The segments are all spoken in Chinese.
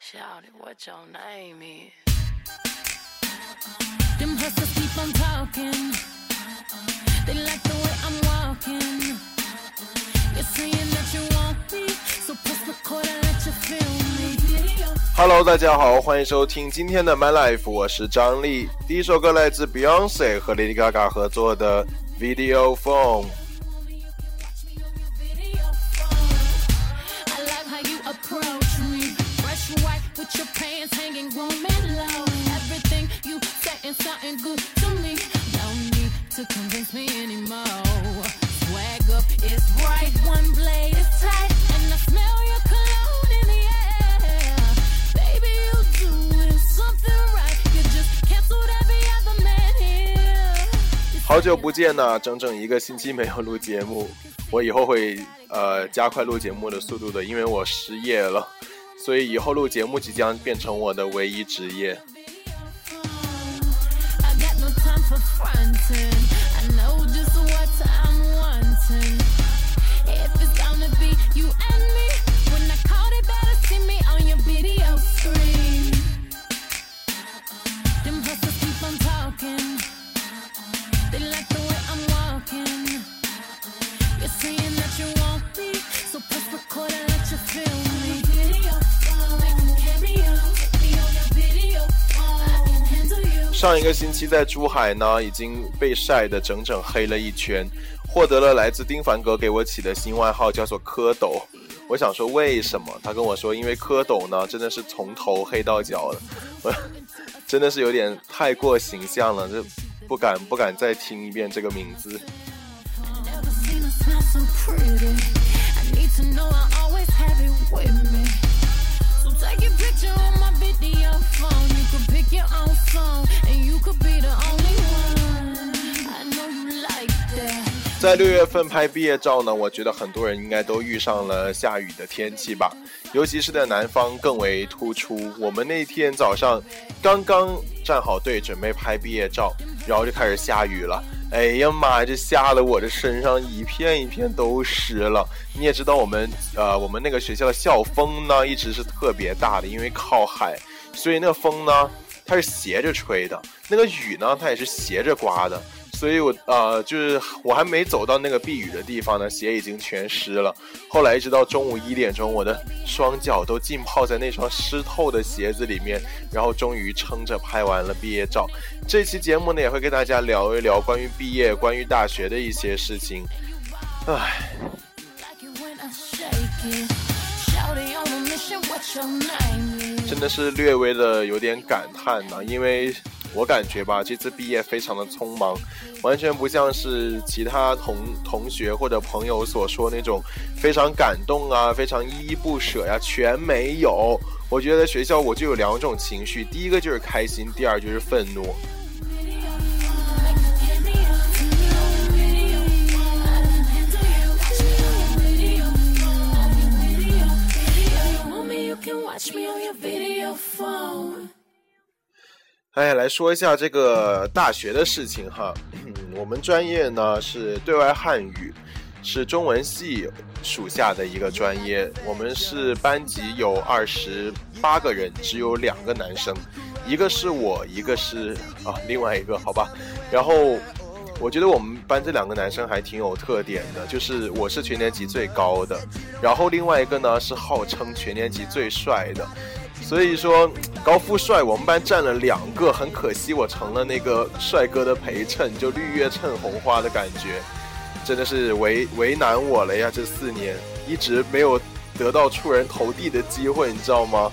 Shout it, what your name is? Them hustlers keep on talking. They like the way I'm walking. You're saying that you want me, so press record and let you feel me. Hello，大家好，欢迎收听今天的 My Life，我是张力。第一首歌来自 Beyonce 和 Lady Gaga 合作的 Video Phone。You saying something good to me. No need to convince me anymore. Swag up is right, one blade is tight, and I smell your cologne in the air. Baby, you're doing something right. You just canceled every other man here. 好久不见呐，整整一个星期没有录节目。我以后会呃加快录节目的速度的，因为我失业了，所以以后录节目即将变成我的唯一职业。No time for fronting. I know just what I'm wanting. If it's gonna be you and me, when I call better see me on your video screen. 上一个星期在珠海呢，已经被晒得整整黑了一圈，获得了来自丁凡格给我起的新外号，叫做蝌蚪。我想说为什么？他跟我说，因为蝌蚪呢，真的是从头黑到脚的，我 真的是有点太过形象了，这不敢不敢再听一遍这个名字。Take a picture on my video phone. You could pick your own song, and you could be the only one. I know you like that. 在六月份拍毕业照呢，我觉得很多人应该都遇上了下雨的天气吧，尤其是在南方更为突出。我们那天早上刚刚站好队准备拍毕业照，然后就开始下雨了。哎呀妈呀，这吓得我这身上一片一片都湿了。你也知道我们呃我们那个学校的校风呢，一直是特别大的，因为靠海，所以那个风呢它是斜着吹的，那个雨呢它也是斜着刮的。所以我呃，就是我还没走到那个避雨的地方呢，鞋已经全湿了。后来一直到中午一点钟，我的双脚都浸泡在那双湿透的鞋子里面，然后终于撑着拍完了毕业照。这期节目呢，也会跟大家聊一聊关于毕业、关于大学的一些事情。唉，真的是略微的有点感叹呢，因为我感觉吧，这次毕业非常的匆忙，完全不像是其他同同学或者朋友所说那种非常感动啊、非常依依不舍呀、全没有。我觉得学校我就有两种情绪，第一个就是开心，第二就是愤怒。Watch me on your video phone. 哎，来说一下这个大学的事情哈。我们专业呢是对外汉语，是中文系属下的一个专业。我们是班级有二十八个人，只有两个男生，一个是我，一个是啊另外一个，好吧。然后我觉得我们班这两个男生还挺有特点的，就是我是全年级最高的，然后另外一个呢是号称全年级最帅的。所以说，高富帅我们班占了两个，很可惜我成了那个帅哥的陪衬，就绿叶衬红花的感觉，真的是为为难我了呀！这四年一直没有得到出人头地的机会，你知道吗？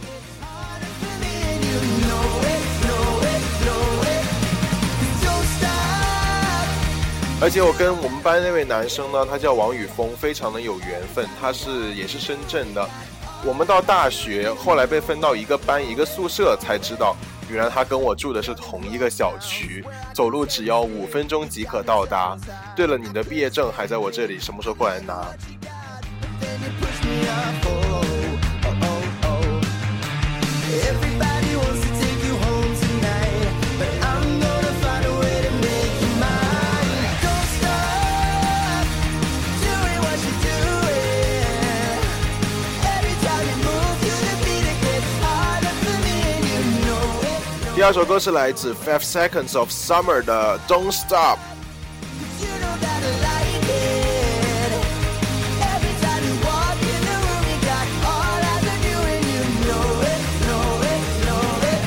而且我跟我们班那位男生呢，他叫王宇峰，非常的有缘分，他是也是深圳的。我们到大学，后来被分到一个班一个宿舍，才知道原来他跟我住的是同一个小区，走路只要五分钟即可到达。对了，你的毕业证还在我这里，什么时候过来拿？第二首歌是来自 Five Seconds of Summer 的 Don't Stop。 You know that I like it. Every time you walk in the room, you got all eyes on you, and you know it, know it, know it.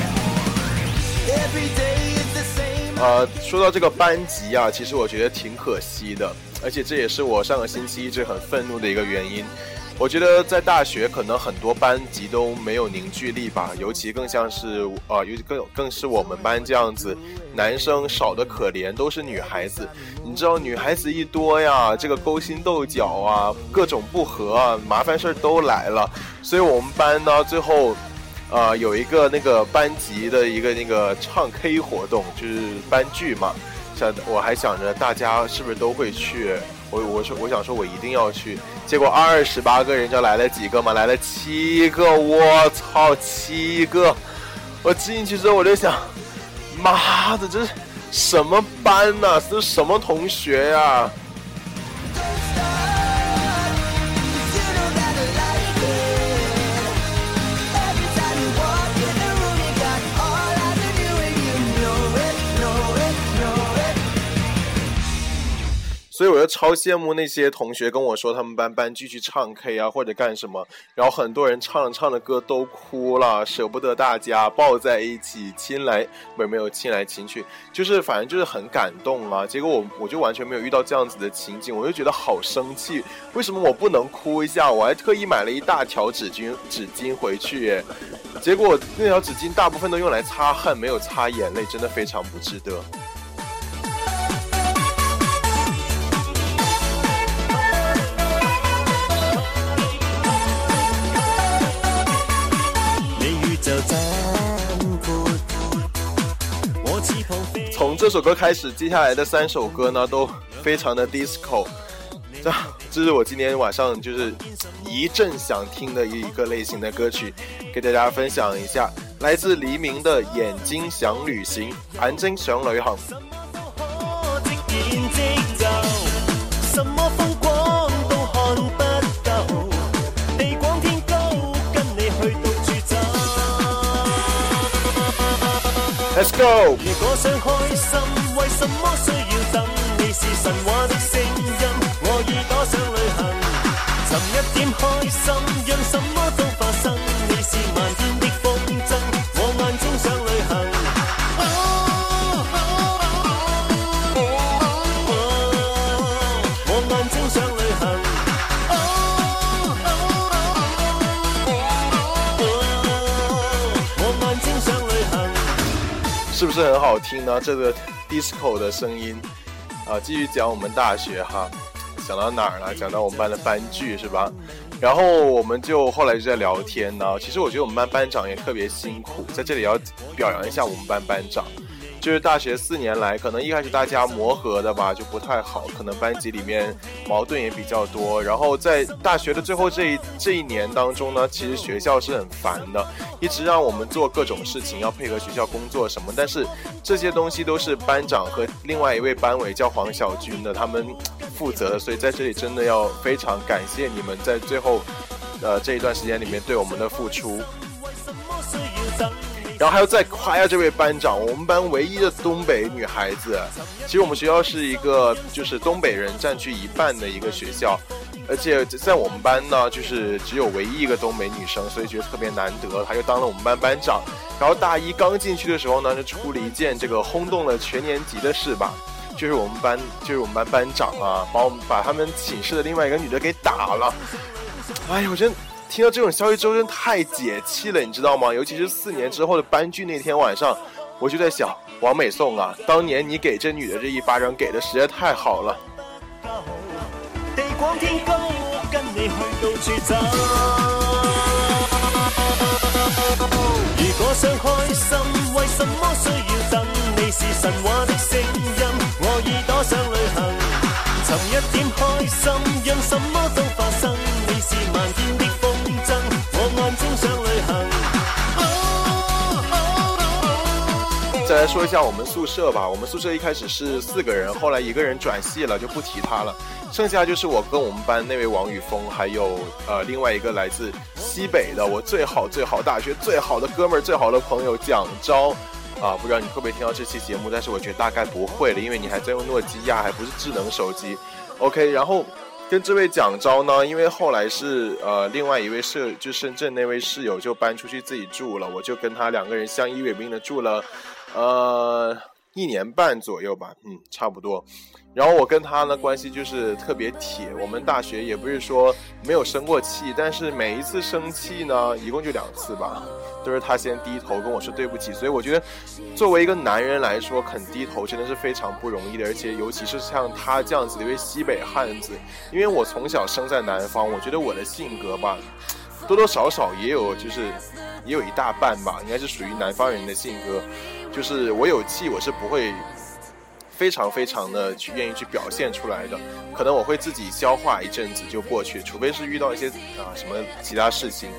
Every day is the same. 呃，说到这个班级啊，其实我觉得挺可惜的，而且这也是我上个星期一直很愤怒的一个原因。 我觉得在大学可能很多班级都没有凝聚力吧，尤其更像是呃，尤其更更是我们班这样子，男生少的可怜，都是女孩子。你知道女孩子一多呀，这个勾心斗角啊，各种不和啊，麻烦事儿都来了。所以我们班呢，最后呃，有一个那个班级的一个那个唱 K 活动，就是班剧嘛。想我还想着大家是不是都会去，我我说我想说我一定要去，结果二十八个人，就来了几个嘛？来了七个，我操，七个！我进去之后我就想，妈的，这是什么班呐、这是什么同学呀、所以我就超羡慕那些同学跟我说他们班班继续唱 K 啊或者干什么，然后很多人唱唱着歌都哭了，舍不得大家抱在一起亲来，不是没有亲来亲去，就是反正就是很感动啊。结果我我就完全没有遇到这样子的情景，我就觉得好生气，为什么我不能哭一下？我还特意买了一大条纸巾纸巾回去，结果那条纸巾大部分都用来擦汗，没有擦眼泪，真的非常不值得。从这首歌开始，接下来的三首歌呢都非常的 disco，这这是我今天晚上就是一阵想听的一个类型的歌曲，给大家分享一下，来自黎明的《眼睛想旅行》，眼睛想旅行。Let's go！如果想开心，为什么需要等？你是神话的声音，我耳朵想旅行，寻一点开心，是很好听呢？这个 disco 的声音啊，继续讲我们大学哈，讲到哪儿了？讲到我们班的班剧是吧？然后我们就后来就在聊天呢。其实我觉得我们班班长也特别辛苦，在这里要表扬一下我们班班长。就是大学四年来，可能一开始大家磨合的吧，就不太好，可能班级里面矛盾也比较多。然后在大学的最后这一这一年当中呢，其实学校是很烦的，一直让我们做各种事情，要配合学校工作什么。但是这些东西都是班长和另外一位班委叫黄小军的他们负责的，所以在这里真的要非常感谢你们在最后，呃这一段时间里面对我们的付出。然后还要再夸一下这位班长，我们班唯一的东北女孩子。其实我们学校是一个就是东北人占据一半的一个学校，而且在我们班呢，就是只有唯一一个东北女生，所以觉得特别难得。她就当了我们班班长。然后大一刚进去的时候呢，就出了一件这个轰动了全年级的事吧，就是我们班就是我们班班长啊，把我们把他们寝室的另外一个女的给打了。哎呀，我真听到这种消息之后，真太解气了，你知道吗？尤其是四年之后的班剧那天晚上，我就在想，王美颂啊，当年你给这女的这一巴掌给的实在太好了。如果想開心，為什麼需要等？你是神話的聲音，我耳朵想旅行，尋一點開心，讓什麼都發说一下我们宿舍吧，我们宿舍一开始是四个人，后来一个人转系了，就不提他了。剩下就是我跟我们班那位王宇峰，还有呃另外一个来自西北的我最好最好大学最好的哥们儿最好的朋友蒋昭。啊，不知道你会不会听到这期节目，但是我觉得大概不会了，因为你还在用诺基亚，还不是智能手机。OK，然后跟这位蒋昭呢，因为后来是呃另外一位舍，就深圳那位室友就搬出去自己住了，我就跟他两个人相依为命的住了，呃一年半左右吧，嗯，差不多。然后我跟他呢关系就是特别铁，我们大学也不是说没有生过气，但是每一次生气呢，一共就两次吧，都是他先低头跟我说对不起，所以我觉得作为一个男人来说，肯低头真的是非常不容易的，而且尤其是像他这样子的一位西北汉子，因为我从小生在南方，我觉得我的性格吧，多多少少也有就是也有一大半吧，应该是属于南方人的性格，就是我有气我是不会。非常非常的去愿意去表现出来的，可能我会自己消化一阵子就过去，除非是遇到一些啊什么其他事情，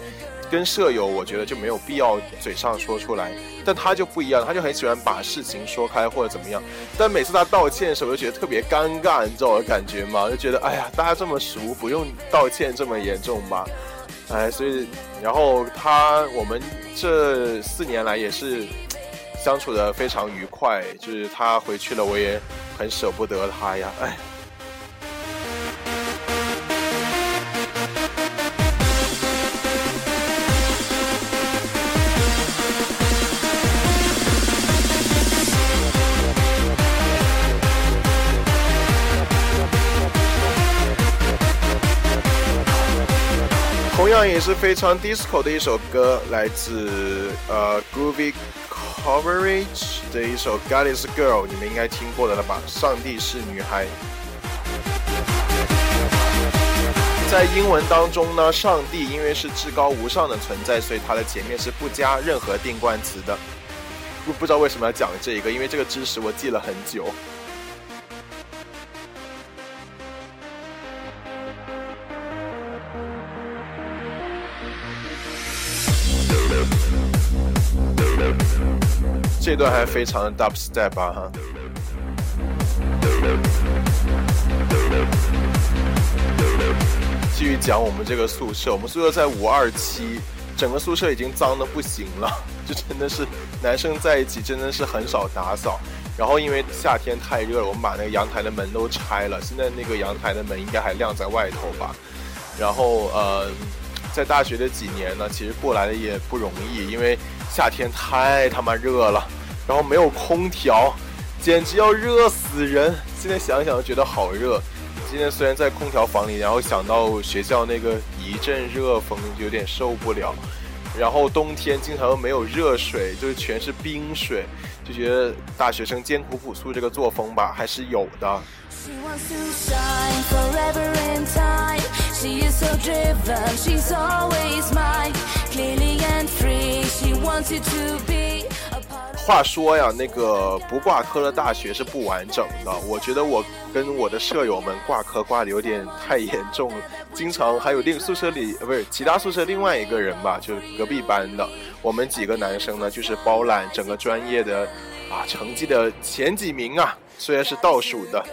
跟舍友我觉得就没有必要嘴上说出来，但他就不一样，他就很喜欢把事情说开或者怎么样，但每次他道歉的时候，我就觉得特别尴尬，你知道我的感觉吗？就觉得哎呀，大家这么熟，不用道歉这么严重吧？哎，所以然后他我们这四年来也是。相处的非常愉快，就是他回去了，我也很舍不得他呀，哎。同样也是非常 disco 的一首歌，来自呃 Groovy。Coverage 的一首《God Is a Girl》，你们应该听过的了吧？上帝是女孩。在英文当中呢，上帝因为是至高无上的存在，所以它的前面是不加任何定冠词的。不不知道为什么要讲这一个，因为这个知识我记了很久。这段还非常的 dubstep 啊哈。继续讲我们这个宿舍，我们宿舍在五二七，整个宿舍已经脏的不行了，就真的是男生在一起真的是很少打扫。然后因为夏天太热了，我们把那个阳台的门都拆了，现在那个阳台的门应该还晾在外头吧。然后呃，在大学的几年呢，其实过来的也不容易，因为。夏天太他妈热了，然后没有空调，简直要热死人。现在想想都觉得好热。今天虽然在空调房里，然后想到学校那个一阵热风，有点受不了。然后冬天经常又没有热水，就是全是冰水，就觉得大学生艰苦朴素这个作风吧，还是有的。She wants to shine 话说呀，那个不挂科的大学是不完整的。我觉得我跟我的舍友们挂科挂的有点太严重了，经常还有另宿舍里不是其他宿舍另外一个人吧，就是隔壁班的，我们几个男生呢就是包揽整个专业的啊成绩的前几名啊，虽然是倒数的。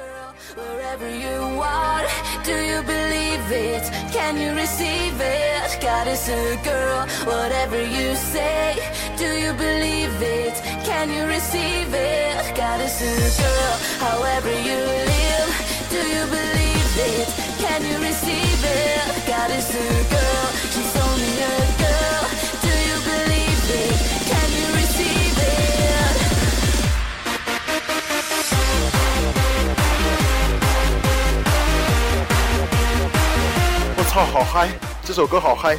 Wherever you are, do you believe it? Can you receive it? God is a girl, whatever you say, do you believe it? Can you receive it? God is a girl, however you live, do you believe it? Can you receive it? God is a girl, she's only a girl, do you believe it? Can you receive it? 我操，好嗨！这首歌好嗨。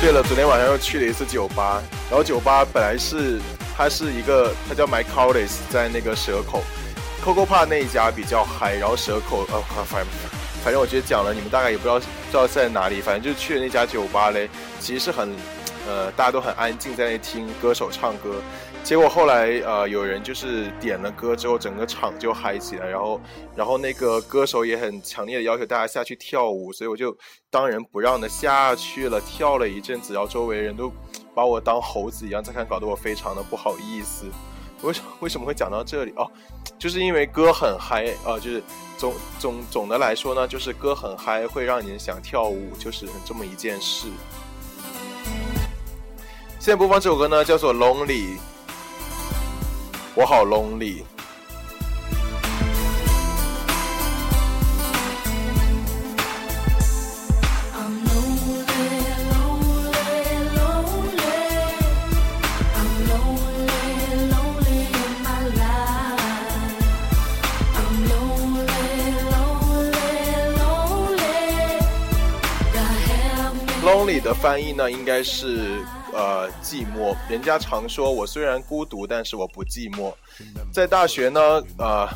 对了，昨天晚上又去了一次酒吧，然后酒吧本来是它是一个，它叫 My Collis，在那个蛇口，Coco Park 那一家比较嗨，然后蛇口呃反反正我觉得讲了，你们大概也不知道知道在哪里，反正就去了那家酒吧嘞，其实是很呃大家都很安静在那听歌手唱歌。结果后来，呃，有人就是点了歌之后，整个场就嗨起来，然后，然后那个歌手也很强烈的要求大家下去跳舞，所以我就当仁不让的下去了，跳了一阵子，然后周围人都把我当猴子一样在看，搞得我非常的不好意思。为什为什么会讲到这里哦？就是因为歌很嗨，呃，就是总总总的来说呢，就是歌很嗨，会让人想跳舞，就是这么一件事。现在播放这首歌呢，叫做《Lonely》，我好 lonely。Lonely, lonely, lonely. Lonely, lonely in my life. I'm lonely, lonely 的翻译呢，应该是呃寂寞。人家常说我虽然孤独，但是我不寂寞。在大学呢，呃，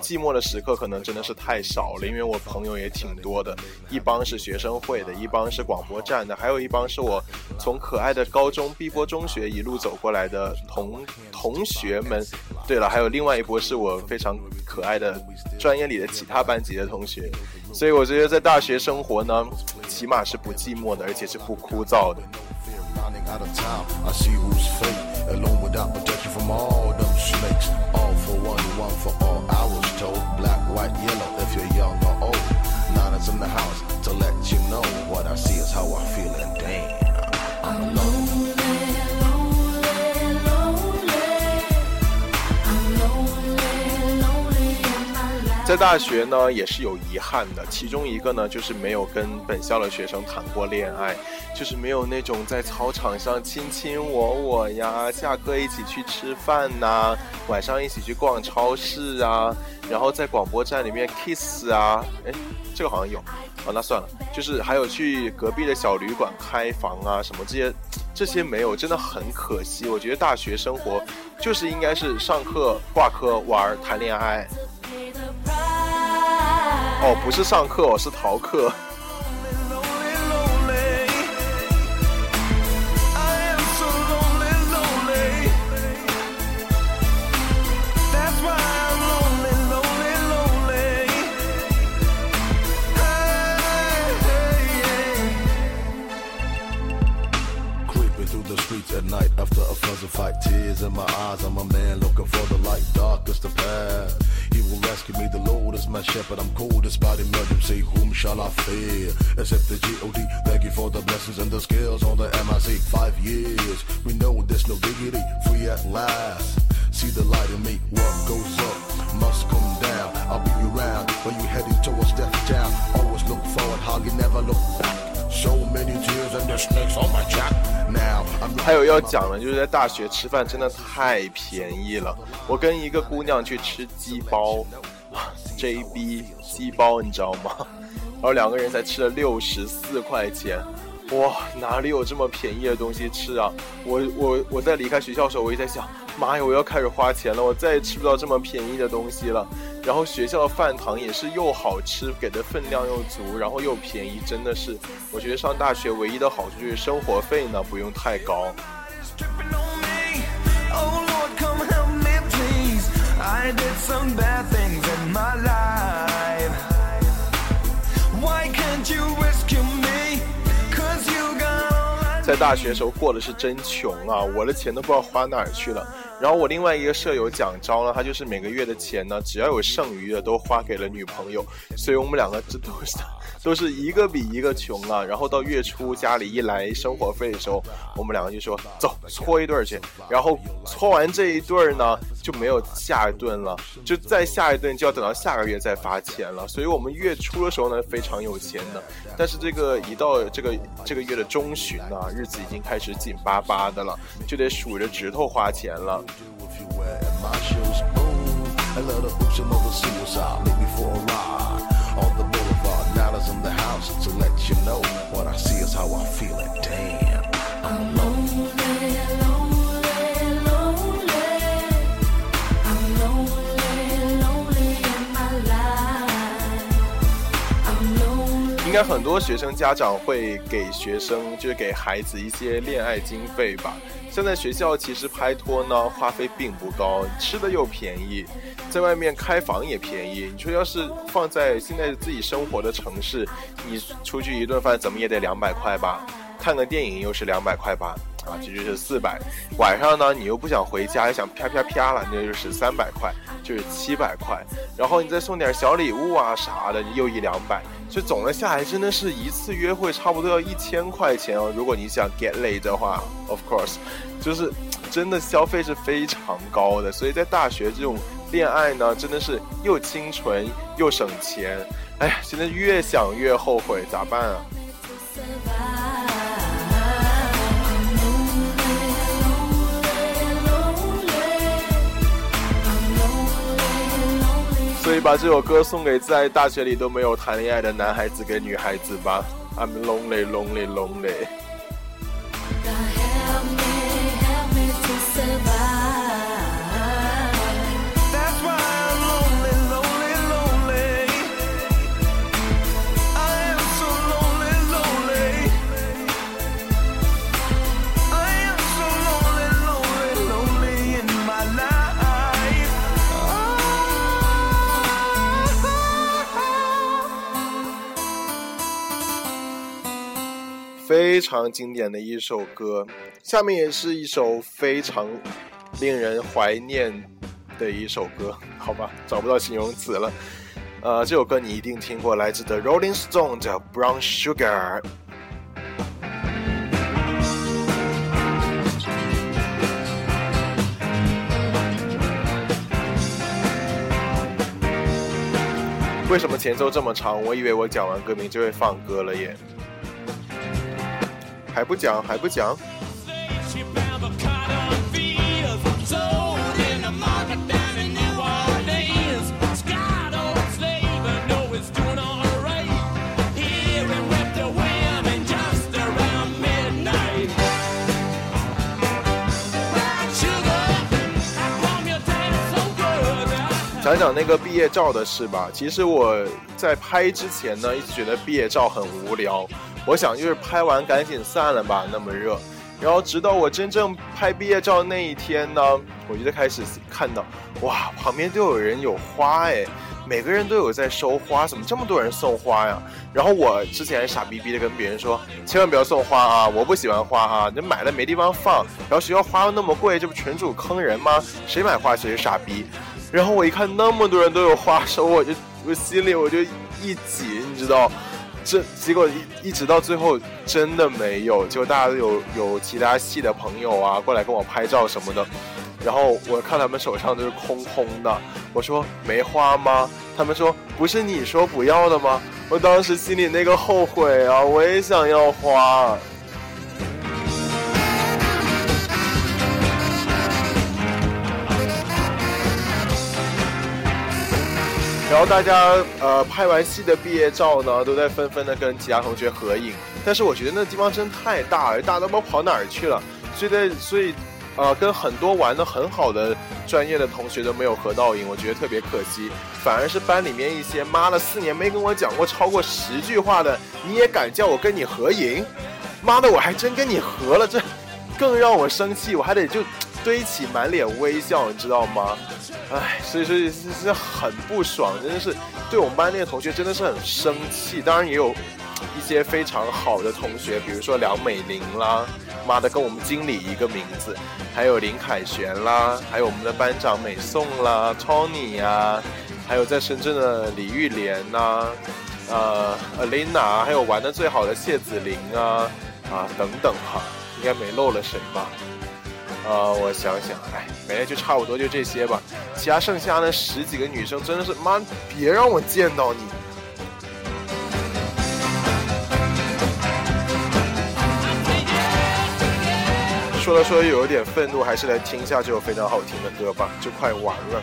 寂寞的时刻可能真的是太少了，因为我朋友也挺多的，一帮是学生会的，一帮是广播站的，还有一帮是我从可爱的高中碧波中学一路走过来的同同学们。对了，还有另外一波是我非常可爱的专业里的其他班级的同学。所以我觉得在大学生活呢，起码是不寂寞的，而且是不枯燥的。Running out of time, I see who's fake. Alone without protection from all them snakes. All for one, one for all. I was told black, white, yellow. If you're young or old, nine is in the house to let you know what I see is how I feel 在大学呢，也是有遗憾的，其中一个呢，就是没有跟本校的学生谈过恋爱，就是没有那种在操场上卿卿我我呀，下课一起去吃饭呐、晚上一起去逛超市啊，然后在广播站里面 kiss 啊，哎，这个好像有，啊，那算了，就是还有去隔壁的小旅馆开房啊，什么这些，这些没有，真的很可惜。我觉得大学生活就是应该是上课挂科玩谈恋爱。哦，不是上课，哦，是逃课。Lonely, lonely. I am so lonely, lonely. That's why I'm lonely, lonely, lonely. Hey, hey, yeah. Creeping through the streets at night after a fuzzy fight. Tears in my eyes, I'm a man looking for the light. Darkest the path. He will rescue me, the Lord is my shepherd. I'm cold despite emergency. Whom shall I fear? Except the G.O.D. Thank you for the blessings and the skills on the MIC. Five years, we know there's no diggity. Free at last. See the light in me. What goes up must come down. I'll be around when you heading towards death town. Always look forward, hug you never look back. So many tears and the snakes on my jack. Now I'm 还有要讲的，就是在大学吃饭真的太便宜了。我跟一个姑娘去吃鸡包 ，JB 鸡包，你知道吗？然后两个人才吃了六十四块钱，哇，哪里有这么便宜的东西吃啊？我我我在离开学校的时候，我也在想，妈呀，我要开始花钱了，我再也吃不到这么便宜的东西了。然后学校的饭堂也是又好吃，给的分量又足，然后又便宜，真的是，我觉得上大学唯一的好处就是生活费呢不用太高。I did some bad things in my life. Why can't you rescue me? Cause you got all I 在大学时候过的是真穷啊，我的钱都不知道花哪儿去了。然后我另外一个舍友蒋昭呢，他就是每个月的钱呢，只要有剩余的都花给了女朋友，所以我们两个这都是都是一个比一个穷啊。然后到月初家里一来生活费的时候，我们两个就说走搓一顿去，然后搓完这一顿呢就没有下一顿了，就再下一顿就要等到下个月再发钱了。所以我们月初的时候呢非常有钱的，但是这个一到这个这个月的中旬呢，日子已经开始紧巴巴的了，就得数着指头花钱了。应该很多学生家长会给学生，就是给孩子一些恋爱经费吧。现在学校其实拍拖呢，花费并不高，吃的又便宜，在外面开房也便宜。你说要是放在现在自己生活的城市，你出去一顿饭怎么也得两百块吧？看个电影又是两百块吧？啊，这就是四百。晚上呢，你又不想回家，又想啪啪啪了，那就是三百块，就是七百块。然后你再送点小礼物啊啥的，又一两百。就总的下来，真的是一次约会差不多要一千块钱哦。如果你想 get laid 的话，of course，就是真的消费是非常高的。所以在大学这种恋爱呢，真的是又清纯又省钱。哎呀，现在越想越后悔，咋办啊？所以把这首歌送给在大学里都没有谈恋爱的男孩子跟女孩子吧。I'm lonely, lonely, lonely。非常经典的一首歌，下面也是一首非常令人怀念的一首歌，好吧，找不到形容词了。呃，这首歌你一定听过，来自 The Rolling Stone 的《Brown Sugar》。为什么前奏这么长？我以为我讲完歌名就会放歌了耶。还不讲，还不讲。讲讲那个毕业照的事吧。其实我在拍之前呢，一直觉得毕业照很无聊。我想就是拍完赶紧散了吧，那么热。然后直到我真正拍毕业照那一天呢，我就开始看到，哇，旁边都有人有花哎，每个人都有在收花，怎么这么多人送花呀？然后我之前还傻逼逼的跟别人说，千万不要送花啊，我不喜欢花啊，你买了没地方放，然后学校花又那么贵，这不纯属坑人吗？谁买花谁是傻逼。然后我一看那么多人都有花收，我就我心里我就一紧，你知道，这结果一一直到最后真的没有，结果大家都有有其他系的朋友啊过来跟我拍照什么的，然后我看他们手上都是空空的，我说没花吗？他们说不是你说不要的吗？我当时心里那个后悔啊，我也想要花。然后大家呃拍完戏的毕业照呢，都在纷纷的跟其他同学合影。但是我觉得那地方真太大了，大家都不知道跑哪儿去了。所以在所以呃跟很多玩的很好的专业的同学都没有合到影，我觉得特别可惜。反而是班里面一些妈的四年没跟我讲过超过十句话的，你也敢叫我跟你合影？妈的，我还真跟你合了，这更让我生气，我还得就堆起满脸微笑，你知道吗？唉，所以说是是很不爽，真的是对我们班那些同学真的是很生气。当然也有一些非常好的同学，比如说梁美玲啦，妈的跟我们经理一个名字，还有林凯旋啦，还有我们的班长美颂啦，Tony 呀、还有在深圳的李玉莲呐、呃，Alina，还有玩的最好的谢子玲啊啊等等哈，应该没漏了谁吧？呃，我想想，哎，没了，就差不多就这些吧。其他剩下那十几个女生真的是，妈，别让我见到你。说了说着有点愤怒，还是来听一下这首非常好听的歌吧，就快完了。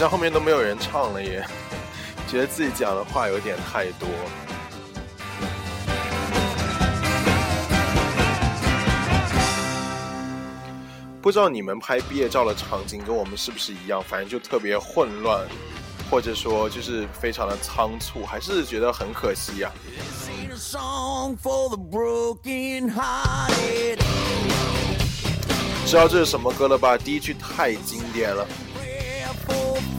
像后面都没有人唱了耶，觉得自己讲的话有点太多。不不知道你们拍毕业照的场景跟我们是不是一样，反正就特别混乱，或者说就是非常的仓促，还是觉得很可惜啊呀.知道这是什么歌了吧？第一句太经典了。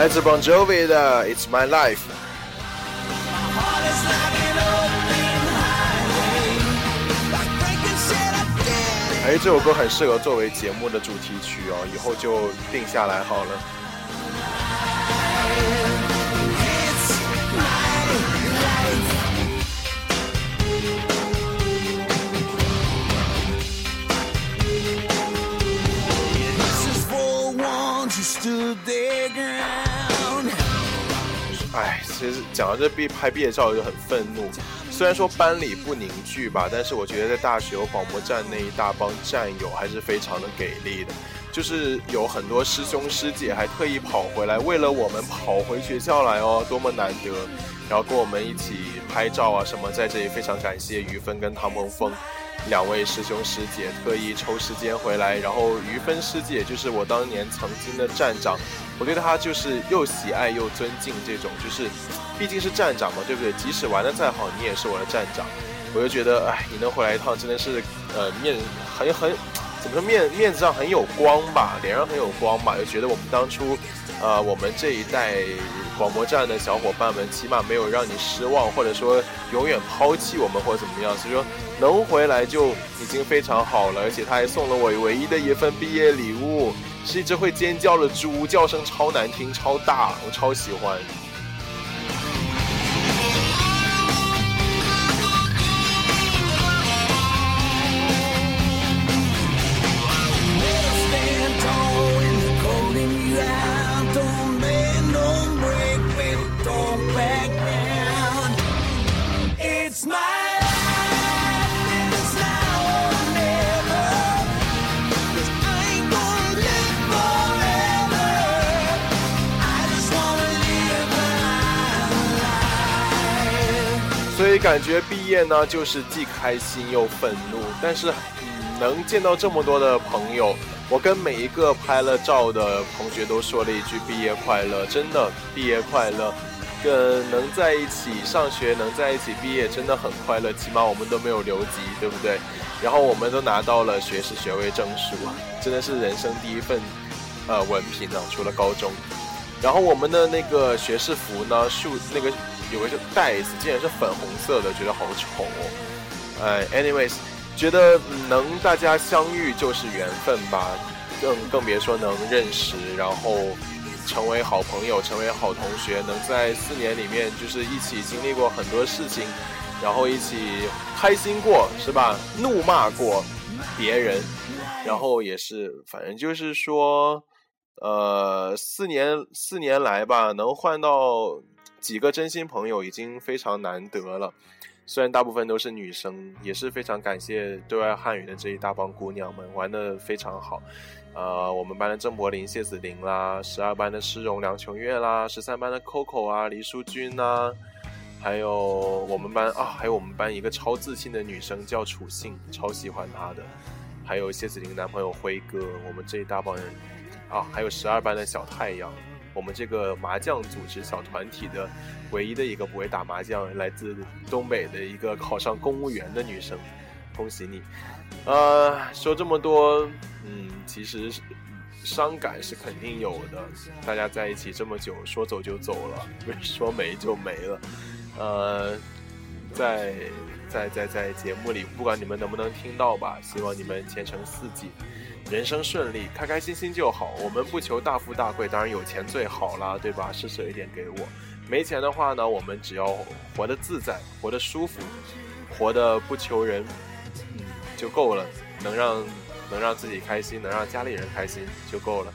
来自 Bon Jovi 的《It's My Life》。哎，这首歌很适合作为节目的主题曲哦，以后就定下来好了。It's stood their ground. 哎，其实讲到这毕拍毕业照就很愤怒。虽然说班里不凝聚吧，但是我觉得在大学广播站那一大帮战友还是非常的给力的。就是有很多师兄师姐还特意跑回来，为了我们跑回学校来哦，多么难得！然后跟我们一起拍照啊什么，在这里非常感谢于芬跟唐鹏峰两位师兄师姐特意抽时间回来。然后于芬师姐就是我当年曾经的站长，我对她就是又喜爱又尊敬，这种就是毕竟是站长嘛，对不对？即使玩的再好，你也是我的站长。我就觉得，哎，你能回来一趟，真的是，呃，面很很，怎么说面面子上很有光吧，脸上很有光吧，就觉得我们当初，呃，我们这一代广播站的小伙伴们，起码没有让你失望，或者说永远抛弃我们或者怎么样，所以说能回来就已经非常好了，而且他还送了我唯一的一份毕业礼物，是一只会尖叫的猪，叫声超难听、超大，我超喜欢。感觉毕业呢，就是既开心又愤怒。但是，嗯，能见到这么多的朋友，我跟每一个拍了照的同学都说了一句“毕业快乐”，真的毕业快乐。跟能在一起上学，能在一起毕业，真的很快乐。起码我们都没有留级，对不对？然后我们都拿到了学士学位证书，真的是人生第一份呃文凭呢，除了高中。然后我们的那个学士服呢，竖那个有一个带子，竟然是粉红色的，觉得好丑哦。哎，anyways，觉得能大家相遇就是缘分吧，更更别说能认识，然后成为好朋友，成为好同学，能在四年里面就是一起经历过很多事情，然后一起开心过，是吧？怒骂过别人，然后也是，反正就是说。呃，四年四年来吧，能换到几个真心朋友已经非常难得了。虽然大部分都是女生，也是非常感谢对外汉语的这一大帮姑娘们，玩的非常好。呃，我们班的郑柏林、谢子玲啦，十二班的施荣、梁琼月啦，十三班的 Coco 啊、黎淑君呐、还有我们班啊，还有我们班一个超自信的女生叫楚信，超喜欢她的。还有谢子玲男朋友辉哥，我们这一大帮人啊，还有十二班的小太阳，我们这个麻将组织小团体的唯一的一个不会打麻将，来自东北的一个考上公务员的女生，恭喜你！呃，说这么多，嗯，其实伤感是肯定有的。大家在一起这么久，说走就走了，不是说没就没了。呃，在在在在节目里，不管你们能不能听到吧，希望你们前程似锦，人生顺利，开开心心就好。我们不求大富大贵，当然有钱最好啦，对吧？施舍一点给我。没钱的话呢，我们只要活得自在，活得舒服，活得不求人，嗯，就够了。能让能让自己开心，能让家里人开心就够了。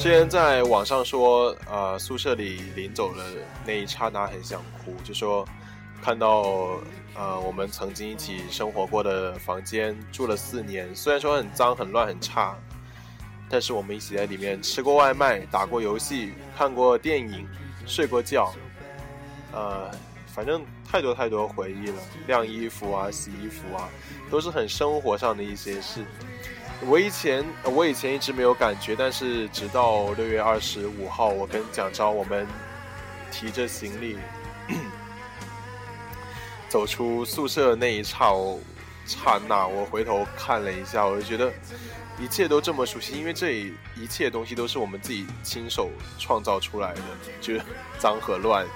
之前在网上说，呃，宿舍里临走的那一刹那很想哭，就说看到呃我们曾经一起生活过的房间住了四年，虽然说很脏、很乱、很差，但是我们一起在里面吃过外卖、打过游戏、看过电影、睡过觉，呃，反正太多太多回忆了。晾衣服啊、洗衣服啊，都是很生活上的一些事。我以前我以前一直没有感觉，但是直到六月二十五号，我跟蒋昭我们提着行李 走出宿舍那一刹刹那，我回头看了一下，我就觉得一切都这么熟悉，因为这一一切东西都是我们自己亲手创造出来的，就是脏和乱，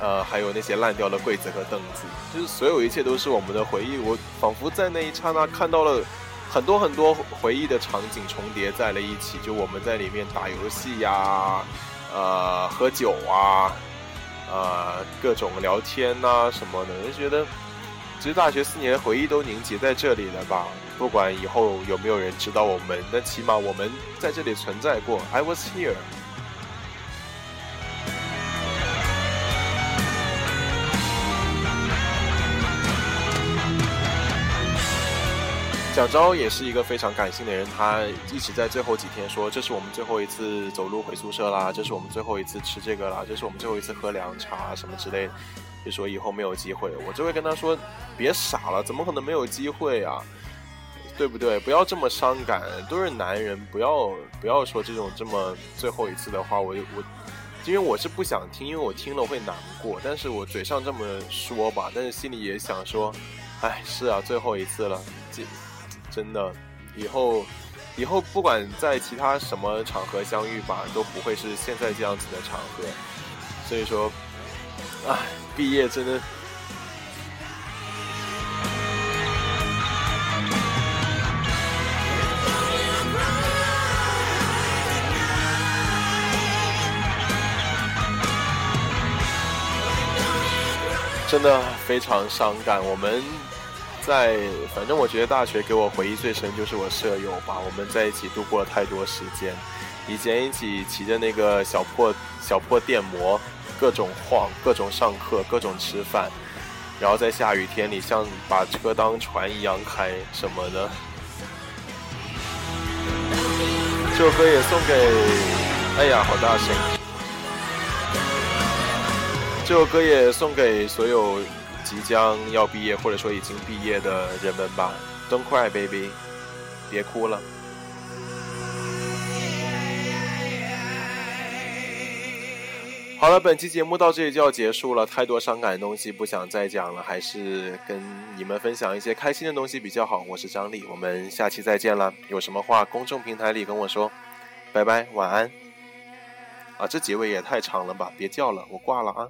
呃，还有那些烂掉的柜子和凳子，就是所有一切都是我们的回忆。我仿佛在那一刹那看到了。很多很多回忆的场景重叠在了一起，就我们在里面打游戏呀，呃，喝酒啊，呃，各种聊天呐、什么的，就觉得其实大学四年的回忆都凝结在这里了吧。不管以后有没有人知道我们，那起码我们在这里存在过。I was here。蒋昭也是一个非常感性的人，他一直在最后几天说：“这是我们最后一次走路回宿舍啦，这是我们最后一次吃这个啦，这是我们最后一次喝凉茶什么之类的。”就说以后没有机会，我就会跟他说：“别傻了，怎么可能没有机会啊？对不对？不要这么伤感，都是男人，不要不要说这种这么最后一次的话。我我，因为我是不想听，因为我听了会难过。但是我嘴上这么说吧，但是心里也想说，哎，是啊，最后一次了，这。”真的，以后，以后不管在其他什么场合相遇吧，都不会是现在这样子的场合。所以说，唉，毕业真的。真的非常伤感，我们。在，反正我觉得大学给我回忆最深就是我舍友吧，我们在一起度过了太多时间，以前一起骑着那个小破小破电摩，各种晃，各种上课，各种吃饭，然后在下雨天里像把车当船一样开什么的。这首歌也送给，哎呀，好大声！这首歌也送给所有。即将要毕业或者说已经毕业的人们吧，Don't cry, baby，别哭了。好了，本期节目到这里就要结束了，太多伤感的东西不想再讲了，还是跟你们分享一些开心的东西比较好。我是张力，我们下期再见了。有什么话公众平台里跟我说，拜拜，晚安。啊，这结尾也太长了吧，别叫了，我挂了啊。